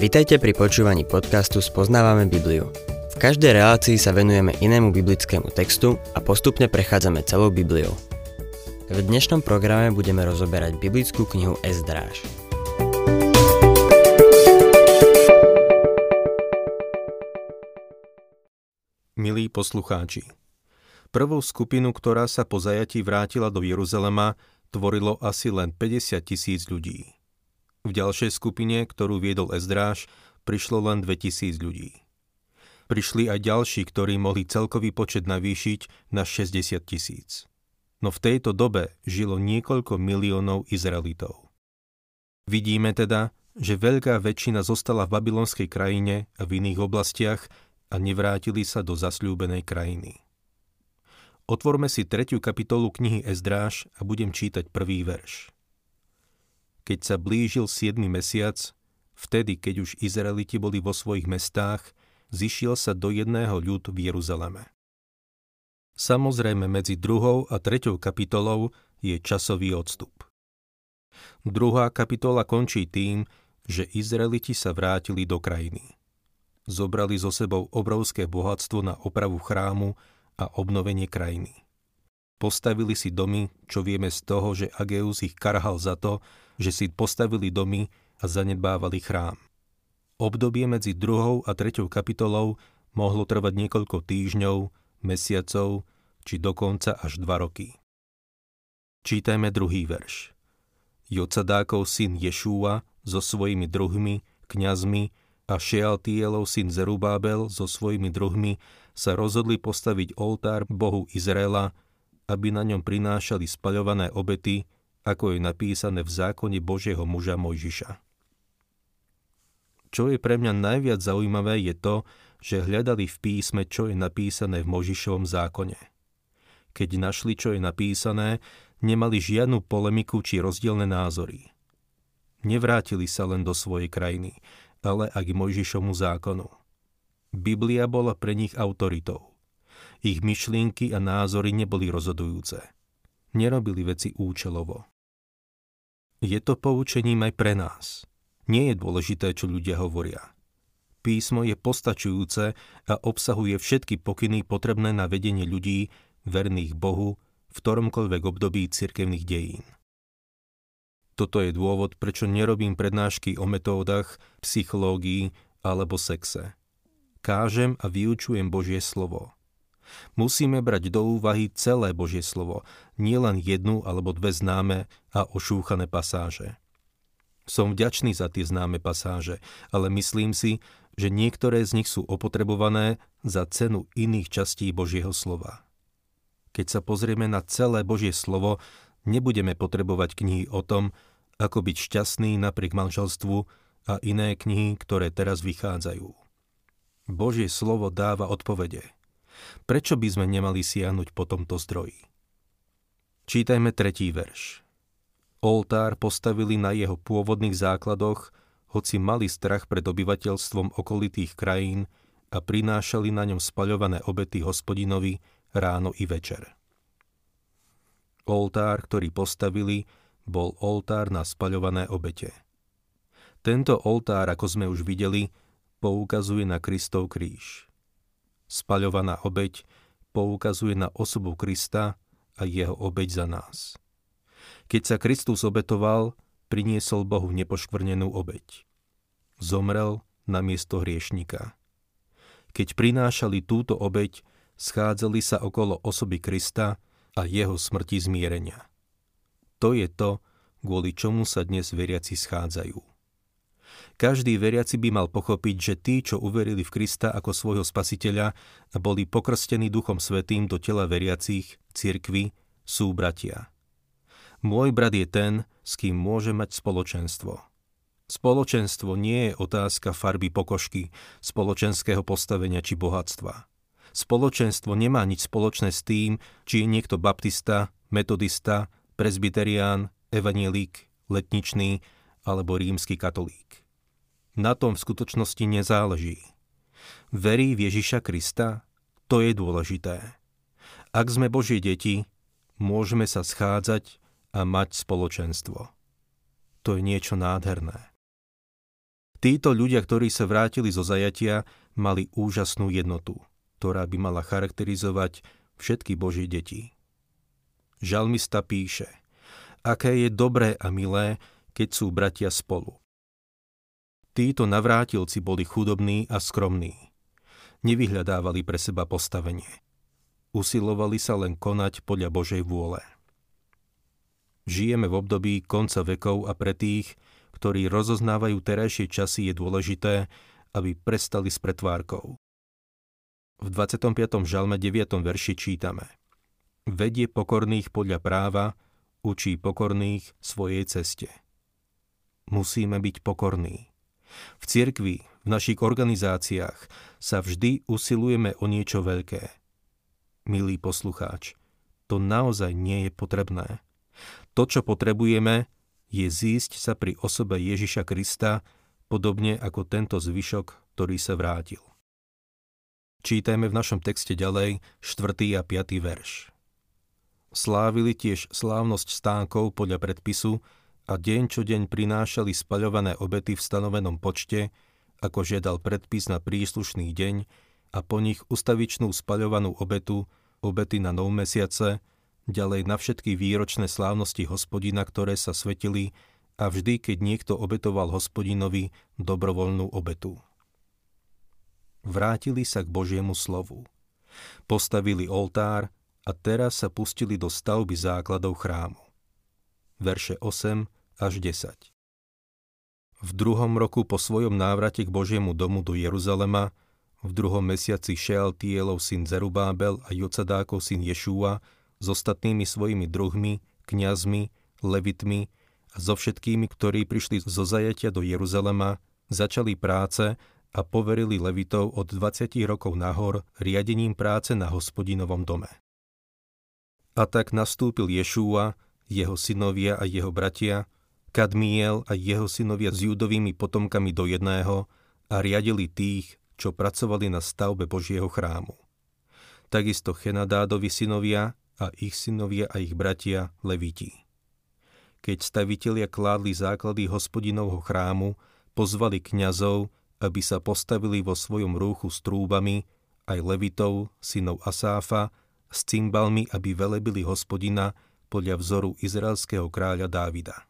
Vitajte pri počúvaní podcastu Spoznávame Bibliu. V každej relácii sa venujeme inému biblickému textu a postupne prechádzame celou Bibliou. V dnešnom programe budeme rozoberať biblickú knihu Ezdráž. Milí poslucháči, prvou skupinu, ktorá sa po zajatí vrátila do Jeruzalema, tvorilo asi len 50 tisíc ľudí. V ďalšej skupine, ktorú viedol Ezdráž, prišlo len 2000 ľudí. Prišli aj ďalší, ktorí mohli celkový počet navýšiť na 60 tisíc. No v tejto dobe žilo niekoľko miliónov Izraelitov. Vidíme teda, že veľká väčšina zostala v babylonskej krajine a v iných oblastiach a nevrátili sa do zasľúbenej krajiny. Otvorme si tretiu kapitolu knihy Ezdráž a budem čítať prvý verš. Keď sa blížil 7. mesiac, vtedy, keď už Izraeliti boli vo svojich mestách, zišiel sa do jedného ľud v Jeruzaleme. Samozrejme medzi druhou a treťou kapitolou je časový odstup. Druhá kapitola končí tým, že Izraeliti sa vrátili do krajiny. Zobrali so sebou obrovské bohatstvo na opravu chrámu a obnovenie krajiny. Postavili si domy, čo vieme z toho, že Ageus ich karhal za to, že si postavili domy a zanedbávali chrám. Obdobie medzi druhou a treťou kapitolou mohlo trvať niekoľko týždňov, mesiacov či dokonca až dva roky. Čítajme druhý verš. Jocadákov syn Ješúa so svojimi druhmi, kňazmi a Šealtielov syn Zerubábel so svojimi druhmi sa rozhodli postaviť oltár Bohu Izraela, aby na ňom prinášali spaľované obety ako je napísané v zákone Božieho muža Mojžiša. Čo je pre mňa najviac zaujímavé je to, že hľadali v písme, čo je napísané v Možišovom zákone. Keď našli, čo je napísané, nemali žiadnu polemiku či rozdielne názory. Nevrátili sa len do svojej krajiny, ale aj k Mojžišomu zákonu. Biblia bola pre nich autoritou. Ich myšlienky a názory neboli rozhodujúce. Nerobili veci účelovo. Je to poučením aj pre nás. Nie je dôležité, čo ľudia hovoria. Písmo je postačujúce a obsahuje všetky pokyny potrebné na vedenie ľudí, verných Bohu, v ktoromkoľvek období cirkevných dejín. Toto je dôvod, prečo nerobím prednášky o metódach, psychológii alebo sexe. Kážem a vyučujem Božie slovo. Musíme brať do úvahy celé Božie slovo, nielen jednu alebo dve známe a ošúchané pasáže. Som vďačný za tie známe pasáže, ale myslím si, že niektoré z nich sú opotrebované za cenu iných častí Božieho slova. Keď sa pozrieme na celé Božie slovo, nebudeme potrebovať knihy o tom, ako byť šťastný napriek manželstvu a iné knihy, ktoré teraz vychádzajú. Božie slovo dáva odpovede – Prečo by sme nemali siahnuť po tomto zdroji? Čítajme tretí verš. Oltár postavili na jeho pôvodných základoch, hoci mali strach pred obyvateľstvom okolitých krajín a prinášali na ňom spaľované obety hospodinovi ráno i večer. Oltár, ktorý postavili, bol oltár na spaľované obete. Tento oltár, ako sme už videli, poukazuje na Kristov kríž. Spaľovaná obeď poukazuje na osobu Krista a jeho obeď za nás. Keď sa Kristus obetoval, priniesol Bohu nepoškvrnenú obeď. Zomrel na miesto hriešnika. Keď prinášali túto obeď, schádzali sa okolo osoby Krista a jeho smrti zmierenia. To je to, kvôli čomu sa dnes veriaci schádzajú. Každý veriaci by mal pochopiť, že tí, čo uverili v Krista ako svojho spasiteľa a boli pokrstení Duchom Svetým do tela veriacich, cirkvy, sú bratia. Môj brat je ten, s kým môže mať spoločenstvo. Spoločenstvo nie je otázka farby pokožky, spoločenského postavenia či bohatstva. Spoločenstvo nemá nič spoločné s tým, či je niekto baptista, metodista, presbyterián, evanielik, letničný alebo rímsky katolík. Na tom v skutočnosti nezáleží. Verí v Ježiša Krista? To je dôležité. Ak sme Božie deti, môžeme sa schádzať a mať spoločenstvo. To je niečo nádherné. Títo ľudia, ktorí sa vrátili zo zajatia, mali úžasnú jednotu, ktorá by mala charakterizovať všetky Božie deti. Žalmista píše, aké je dobré a milé, keď sú bratia spolu. Títo navrátilci boli chudobní a skromní. Nevyhľadávali pre seba postavenie. Usilovali sa len konať podľa Božej vôle. Žijeme v období konca vekov a pre tých, ktorí rozoznávajú terajšie časy, je dôležité, aby prestali s pretvárkou. V 25. žalme 9. verši čítame Vedie pokorných podľa práva, učí pokorných svojej ceste. Musíme byť pokorní. V cirkvi, v našich organizáciách sa vždy usilujeme o niečo veľké. Milý poslucháč, to naozaj nie je potrebné. To, čo potrebujeme, je zísť sa pri osobe Ježiša Krista, podobne ako tento zvyšok, ktorý sa vrátil. Čítajme v našom texte ďalej 4. a 5. verš. Slávili tiež slávnosť stánkov podľa predpisu a deň čo deň prinášali spaľované obety v stanovenom počte, ako žiadal predpis na príslušný deň a po nich ustavičnú spaľovanú obetu, obety na nov mesiace, ďalej na všetky výročné slávnosti hospodina, ktoré sa svetili a vždy, keď niekto obetoval hospodinovi dobrovoľnú obetu. Vrátili sa k Božiemu slovu. Postavili oltár a teraz sa pustili do stavby základov chrámu. Verše 8 až 10 V druhom roku po svojom návrate k Božiemu domu do Jeruzalema, v druhom mesiaci Šealtielov syn Zerubábel a Jocadákov syn Ješúa s ostatnými svojimi druhmi, kňazmi, levitmi a so všetkými, ktorí prišli zo zajatia do Jeruzalema, začali práce a poverili levitov od 20 rokov nahor riadením práce na hospodinovom dome. A tak nastúpil Ješúa, jeho synovia a jeho bratia, Kadmiel a jeho synovia s judovými potomkami do jedného a riadili tých, čo pracovali na stavbe Božieho chrámu. Takisto Chenadádovi synovia a ich synovia a ich bratia Leviti. Keď stavitelia kládli základy hospodinovho chrámu, pozvali kňazov, aby sa postavili vo svojom rúchu s trúbami, aj Levitov, synov Asáfa, s cymbalmi, aby velebili hospodina podľa vzoru izraelského kráľa Dávida.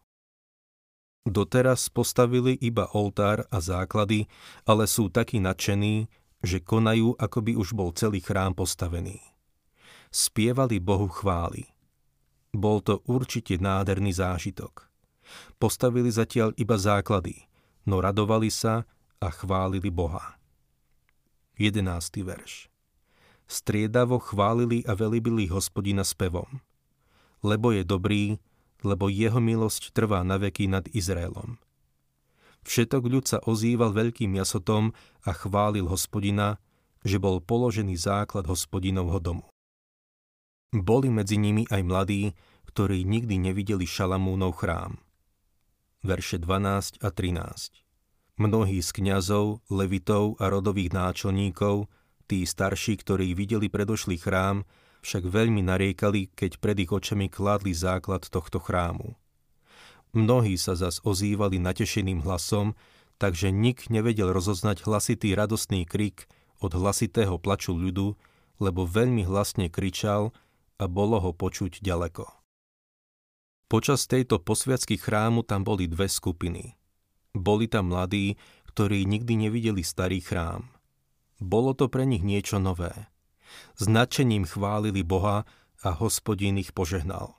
Doteraz postavili iba oltár a základy, ale sú takí nadšení, že konajú, ako by už bol celý chrám postavený spievali Bohu chvály. Bol to určite nádherný zážitok. Postavili zatiaľ iba základy, no radovali sa a chválili Boha. 11. verš Striedavo chválili a velibili hospodina spevom. Lebo je dobrý, lebo jeho milosť trvá na veky nad Izraelom. Všetok ľud sa ozýval veľkým jasotom a chválil hospodina, že bol položený základ hospodinovho domu. Boli medzi nimi aj mladí, ktorí nikdy nevideli Šalamúnov chrám. Verše 12 a 13 Mnohí z kňazov, levitov a rodových náčelníkov, tí starší, ktorí videli predošlý chrám, však veľmi nariekali, keď pred ich očami kládli základ tohto chrámu. Mnohí sa zas ozývali natešeným hlasom, takže nik nevedel rozoznať hlasitý radostný krik od hlasitého plaču ľudu, lebo veľmi hlasne kričal a bolo ho počuť ďaleko. Počas tejto posviacky chrámu tam boli dve skupiny. Boli tam mladí, ktorí nikdy nevideli starý chrám. Bolo to pre nich niečo nové. Značením chválili Boha a hospodín ich požehnal.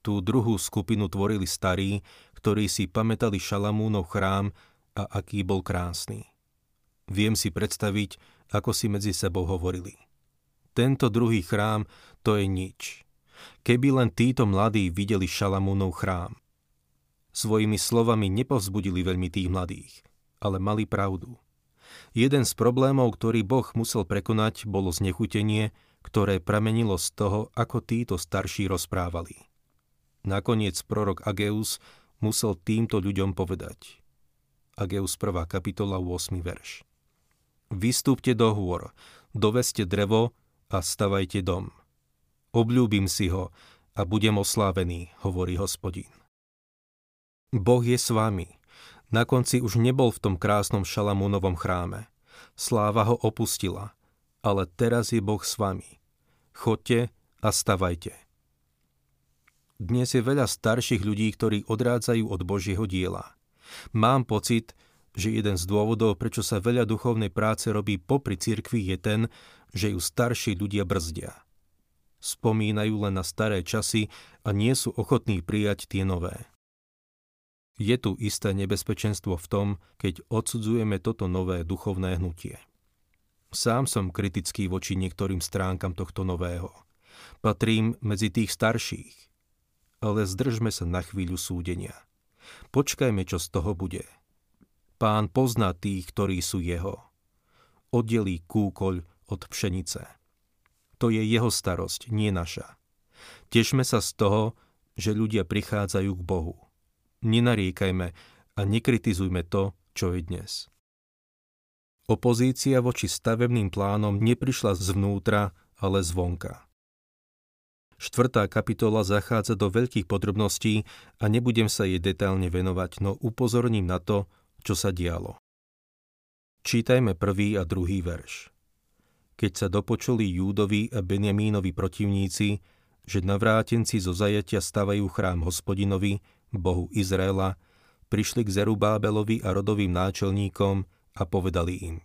Tú druhú skupinu tvorili starí, ktorí si pamätali Šalamúnov chrám a aký bol krásny. Viem si predstaviť, ako si medzi sebou hovorili – tento druhý chrám to je nič. Keby len títo mladí videli Šalamúnov chrám. Svojimi slovami nepovzbudili veľmi tých mladých, ale mali pravdu. Jeden z problémov, ktorý Boh musel prekonať, bolo znechutenie, ktoré pramenilo z toho, ako títo starší rozprávali. Nakoniec prorok Ageus musel týmto ľuďom povedať. Ageus 1. kapitola 8. verš. Vystúpte do hôr, doveste drevo a stavajte dom. Obľúbim si ho a budem oslávený, hovorí hospodín. Boh je s vami. Na konci už nebol v tom krásnom Šalamúnovom chráme. Sláva ho opustila. Ale teraz je Boh s vami. Chodte a stavajte. Dnes je veľa starších ľudí, ktorí odrádzajú od Božieho diela. Mám pocit, že jeden z dôvodov, prečo sa veľa duchovnej práce robí popri cirkvi, je ten, že ju starší ľudia brzdia. Spomínajú len na staré časy a nie sú ochotní prijať tie nové. Je tu isté nebezpečenstvo v tom, keď odsudzujeme toto nové duchovné hnutie. Sám som kritický voči niektorým stránkam tohto nového. Patrím medzi tých starších. Ale zdržme sa na chvíľu súdenia. Počkajme, čo z toho bude. Pán pozná tých, ktorí sú jeho. Oddelí kúkoľ od pšenice. To je jeho starosť, nie naša. Tešme sa z toho, že ľudia prichádzajú k Bohu nenariekajme a nekritizujme to, čo je dnes. Opozícia voči stavebným plánom neprišla zvnútra, ale zvonka. Štvrtá kapitola zachádza do veľkých podrobností a nebudem sa jej detailne venovať, no upozorním na to, čo sa dialo. Čítajme prvý a druhý verš. Keď sa dopočuli Júdovi a Benjamínovi protivníci, že navrátenci zo zajatia stavajú chrám hospodinovi, Bohu Izraela, prišli k Zerubábelovi a rodovým náčelníkom a povedali im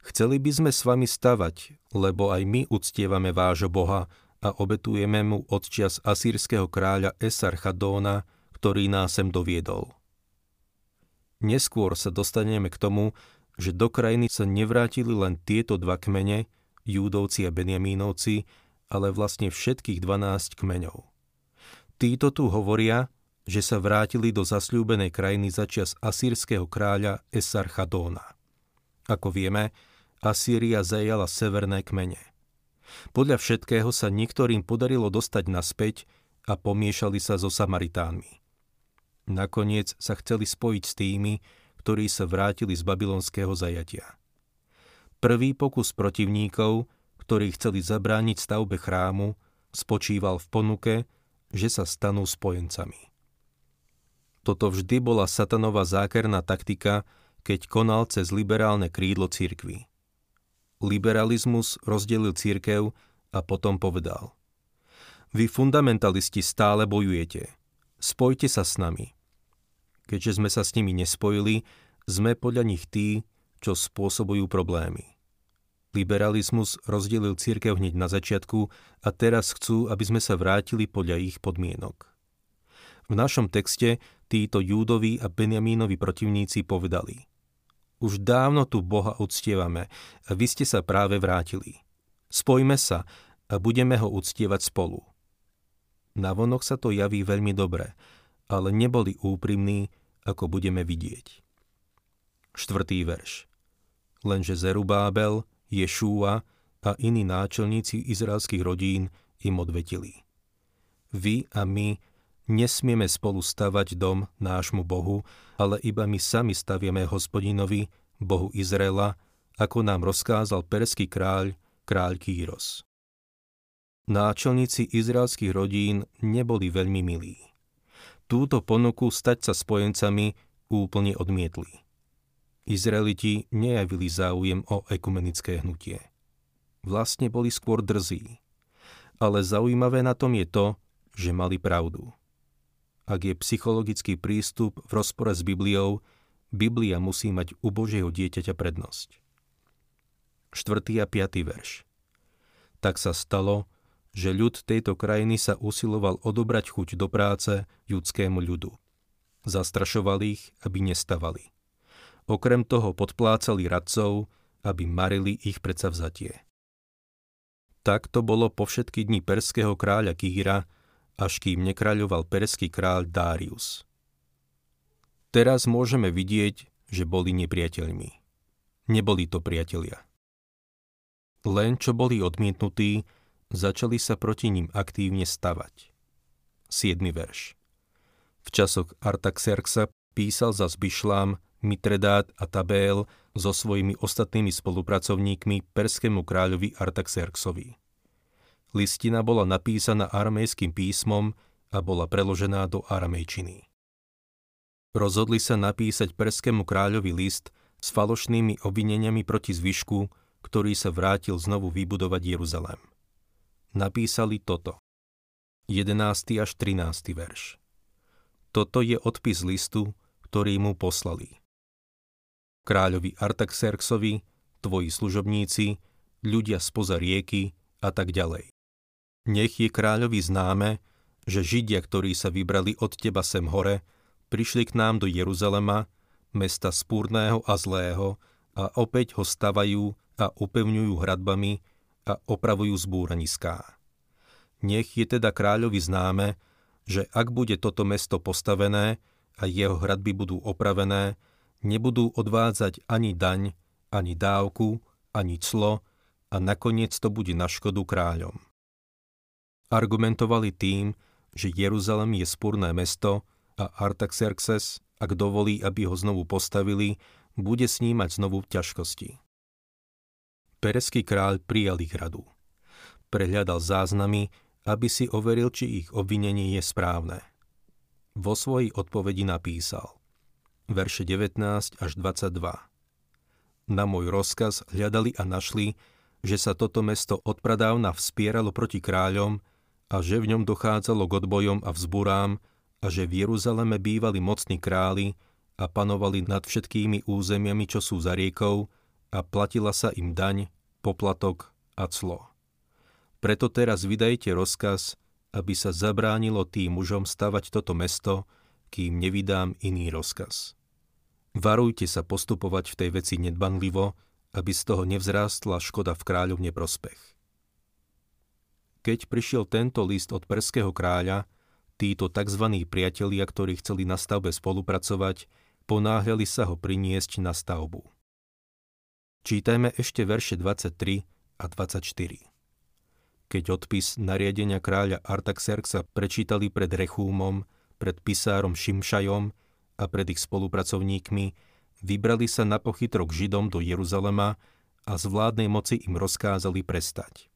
Chceli by sme s vami stavať, lebo aj my uctievame vášho Boha a obetujeme mu odčias asýrskeho kráľa Esarchadóna, ktorý nás sem doviedol. Neskôr sa dostaneme k tomu, že do krajiny sa nevrátili len tieto dva kmene, Júdovci a Benjamínovci, ale vlastne všetkých 12 kmeňov. Títo tu hovoria, že sa vrátili do zasľúbenej krajiny začias asýrskeho kráľa Esarchadóna. Ako vieme, Asýria zajala severné kmene. Podľa všetkého sa niektorým podarilo dostať naspäť a pomiešali sa so Samaritánmi. Nakoniec sa chceli spojiť s tými, ktorí sa vrátili z babylonského zajatia. Prvý pokus protivníkov, ktorí chceli zabrániť stavbe chrámu, spočíval v ponuke, že sa stanú spojencami. Toto vždy bola satanová zákerná taktika, keď konal cez liberálne krídlo cirkvy. Liberalizmus rozdelil církev a potom povedal Vy fundamentalisti stále bojujete. Spojte sa s nami. Keďže sme sa s nimi nespojili, sme podľa nich tí, čo spôsobujú problémy. Liberalizmus rozdelil církev hneď na začiatku a teraz chcú, aby sme sa vrátili podľa ich podmienok. V našom texte títo Júdovi a Benjamínovi protivníci povedali Už dávno tu Boha uctievame a vy ste sa práve vrátili. Spojme sa a budeme ho uctievať spolu. Navonok sa to javí veľmi dobre, ale neboli úprimní, ako budeme vidieť. Štvrtý verš. Lenže Zerubábel, Ješúa a iní náčelníci izraelských rodín im odvetili. Vy a my Nesmieme spolu stavať dom nášmu Bohu, ale iba my sami stavieme hospodinovi, Bohu Izraela, ako nám rozkázal perský kráľ, kráľ Kýros. Náčelníci izraelských rodín neboli veľmi milí. Túto ponuku stať sa spojencami úplne odmietli. Izraeliti nejavili záujem o ekumenické hnutie. Vlastne boli skôr drzí. Ale zaujímavé na tom je to, že mali pravdu. Ak je psychologický prístup v rozpore s Bibliou, Biblia musí mať u Božieho dieťaťa prednosť. 4. a 5. verš. Tak sa stalo, že ľud tejto krajiny sa usiloval odobrať chuť do práce judskému ľudu. Zastrašoval ich, aby nestavali. Okrem toho podplácali radcov, aby marili ich predsavzatie. Tak to bolo po všetky dni perského kráľa Kýra, až kým nekráľoval perský kráľ Darius. Teraz môžeme vidieť, že boli nepriateľmi. Neboli to priatelia. Len čo boli odmietnutí, začali sa proti ním aktívne stavať. 7. verš V časoch Artaxerxa písal za Zbyšlám, Mitredát a Tabél so svojimi ostatnými spolupracovníkmi perskému kráľovi Artaxerxovi. Listina bola napísaná aramejským písmom a bola preložená do aramejčiny. Rozhodli sa napísať perskému kráľovi list s falošnými obvineniami proti zvyšku, ktorý sa vrátil znovu vybudovať Jeruzalém. Napísali toto. 11. až 13. verš. Toto je odpis listu, ktorý mu poslali. Kráľovi Artaxerxovi, tvoji služobníci, ľudia spoza rieky a tak ďalej. Nech je kráľovi známe, že Židia, ktorí sa vybrali od teba sem hore, prišli k nám do Jeruzalema, mesta spúrného a zlého, a opäť ho stavajú a upevňujú hradbami a opravujú zbúraniská. Nech je teda kráľovi známe, že ak bude toto mesto postavené a jeho hradby budú opravené, nebudú odvádzať ani daň, ani dávku, ani clo a nakoniec to bude na škodu kráľom. Argumentovali tým, že Jeruzalem je spúrne mesto a Artaxerxes, ak dovolí, aby ho znovu postavili, bude snímať znovu ťažkosti. Pereský kráľ prijal ich radu. Prehľadal záznamy, aby si overil, či ich obvinenie je správne. Vo svojej odpovedi napísal verše 19 až 22. Na môj rozkaz hľadali a našli, že sa toto mesto odpradávna vspieralo proti kráľom a že v ňom dochádzalo k odbojom a vzburám a že v Jeruzaleme bývali mocní králi a panovali nad všetkými územiami, čo sú za riekou a platila sa im daň, poplatok a clo. Preto teraz vydajte rozkaz, aby sa zabránilo tým mužom stavať toto mesto, kým nevydám iný rozkaz. Varujte sa postupovať v tej veci nedbanlivo, aby z toho nevzrástla škoda v kráľov neprospech. Keď prišiel tento list od perského kráľa, Títo tzv. priatelia, ktorí chceli na stavbe spolupracovať, ponáhľali sa ho priniesť na stavbu. Čítajme ešte verše 23 a 24. Keď odpis nariadenia kráľa Artaxerxa prečítali pred Rechúmom, pred pisárom Šimšajom a pred ich spolupracovníkmi, vybrali sa na pochytrok Židom do Jeruzalema a z vládnej moci im rozkázali prestať.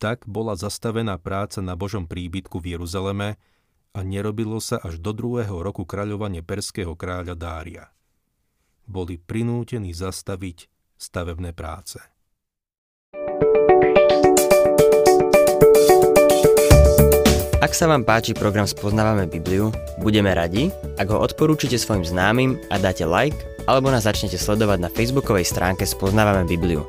Tak bola zastavená práca na Božom príbytku v Jeruzaleme a nerobilo sa až do druhého roku kráľovania perského kráľa Dária. Boli prinútení zastaviť stavebné práce. Ak sa vám páči program Spoznávame Bibliu, budeme radi, ak ho odporúčite svojim známym a dáte like, alebo nás začnete sledovať na facebookovej stránke Spoznávame Bibliu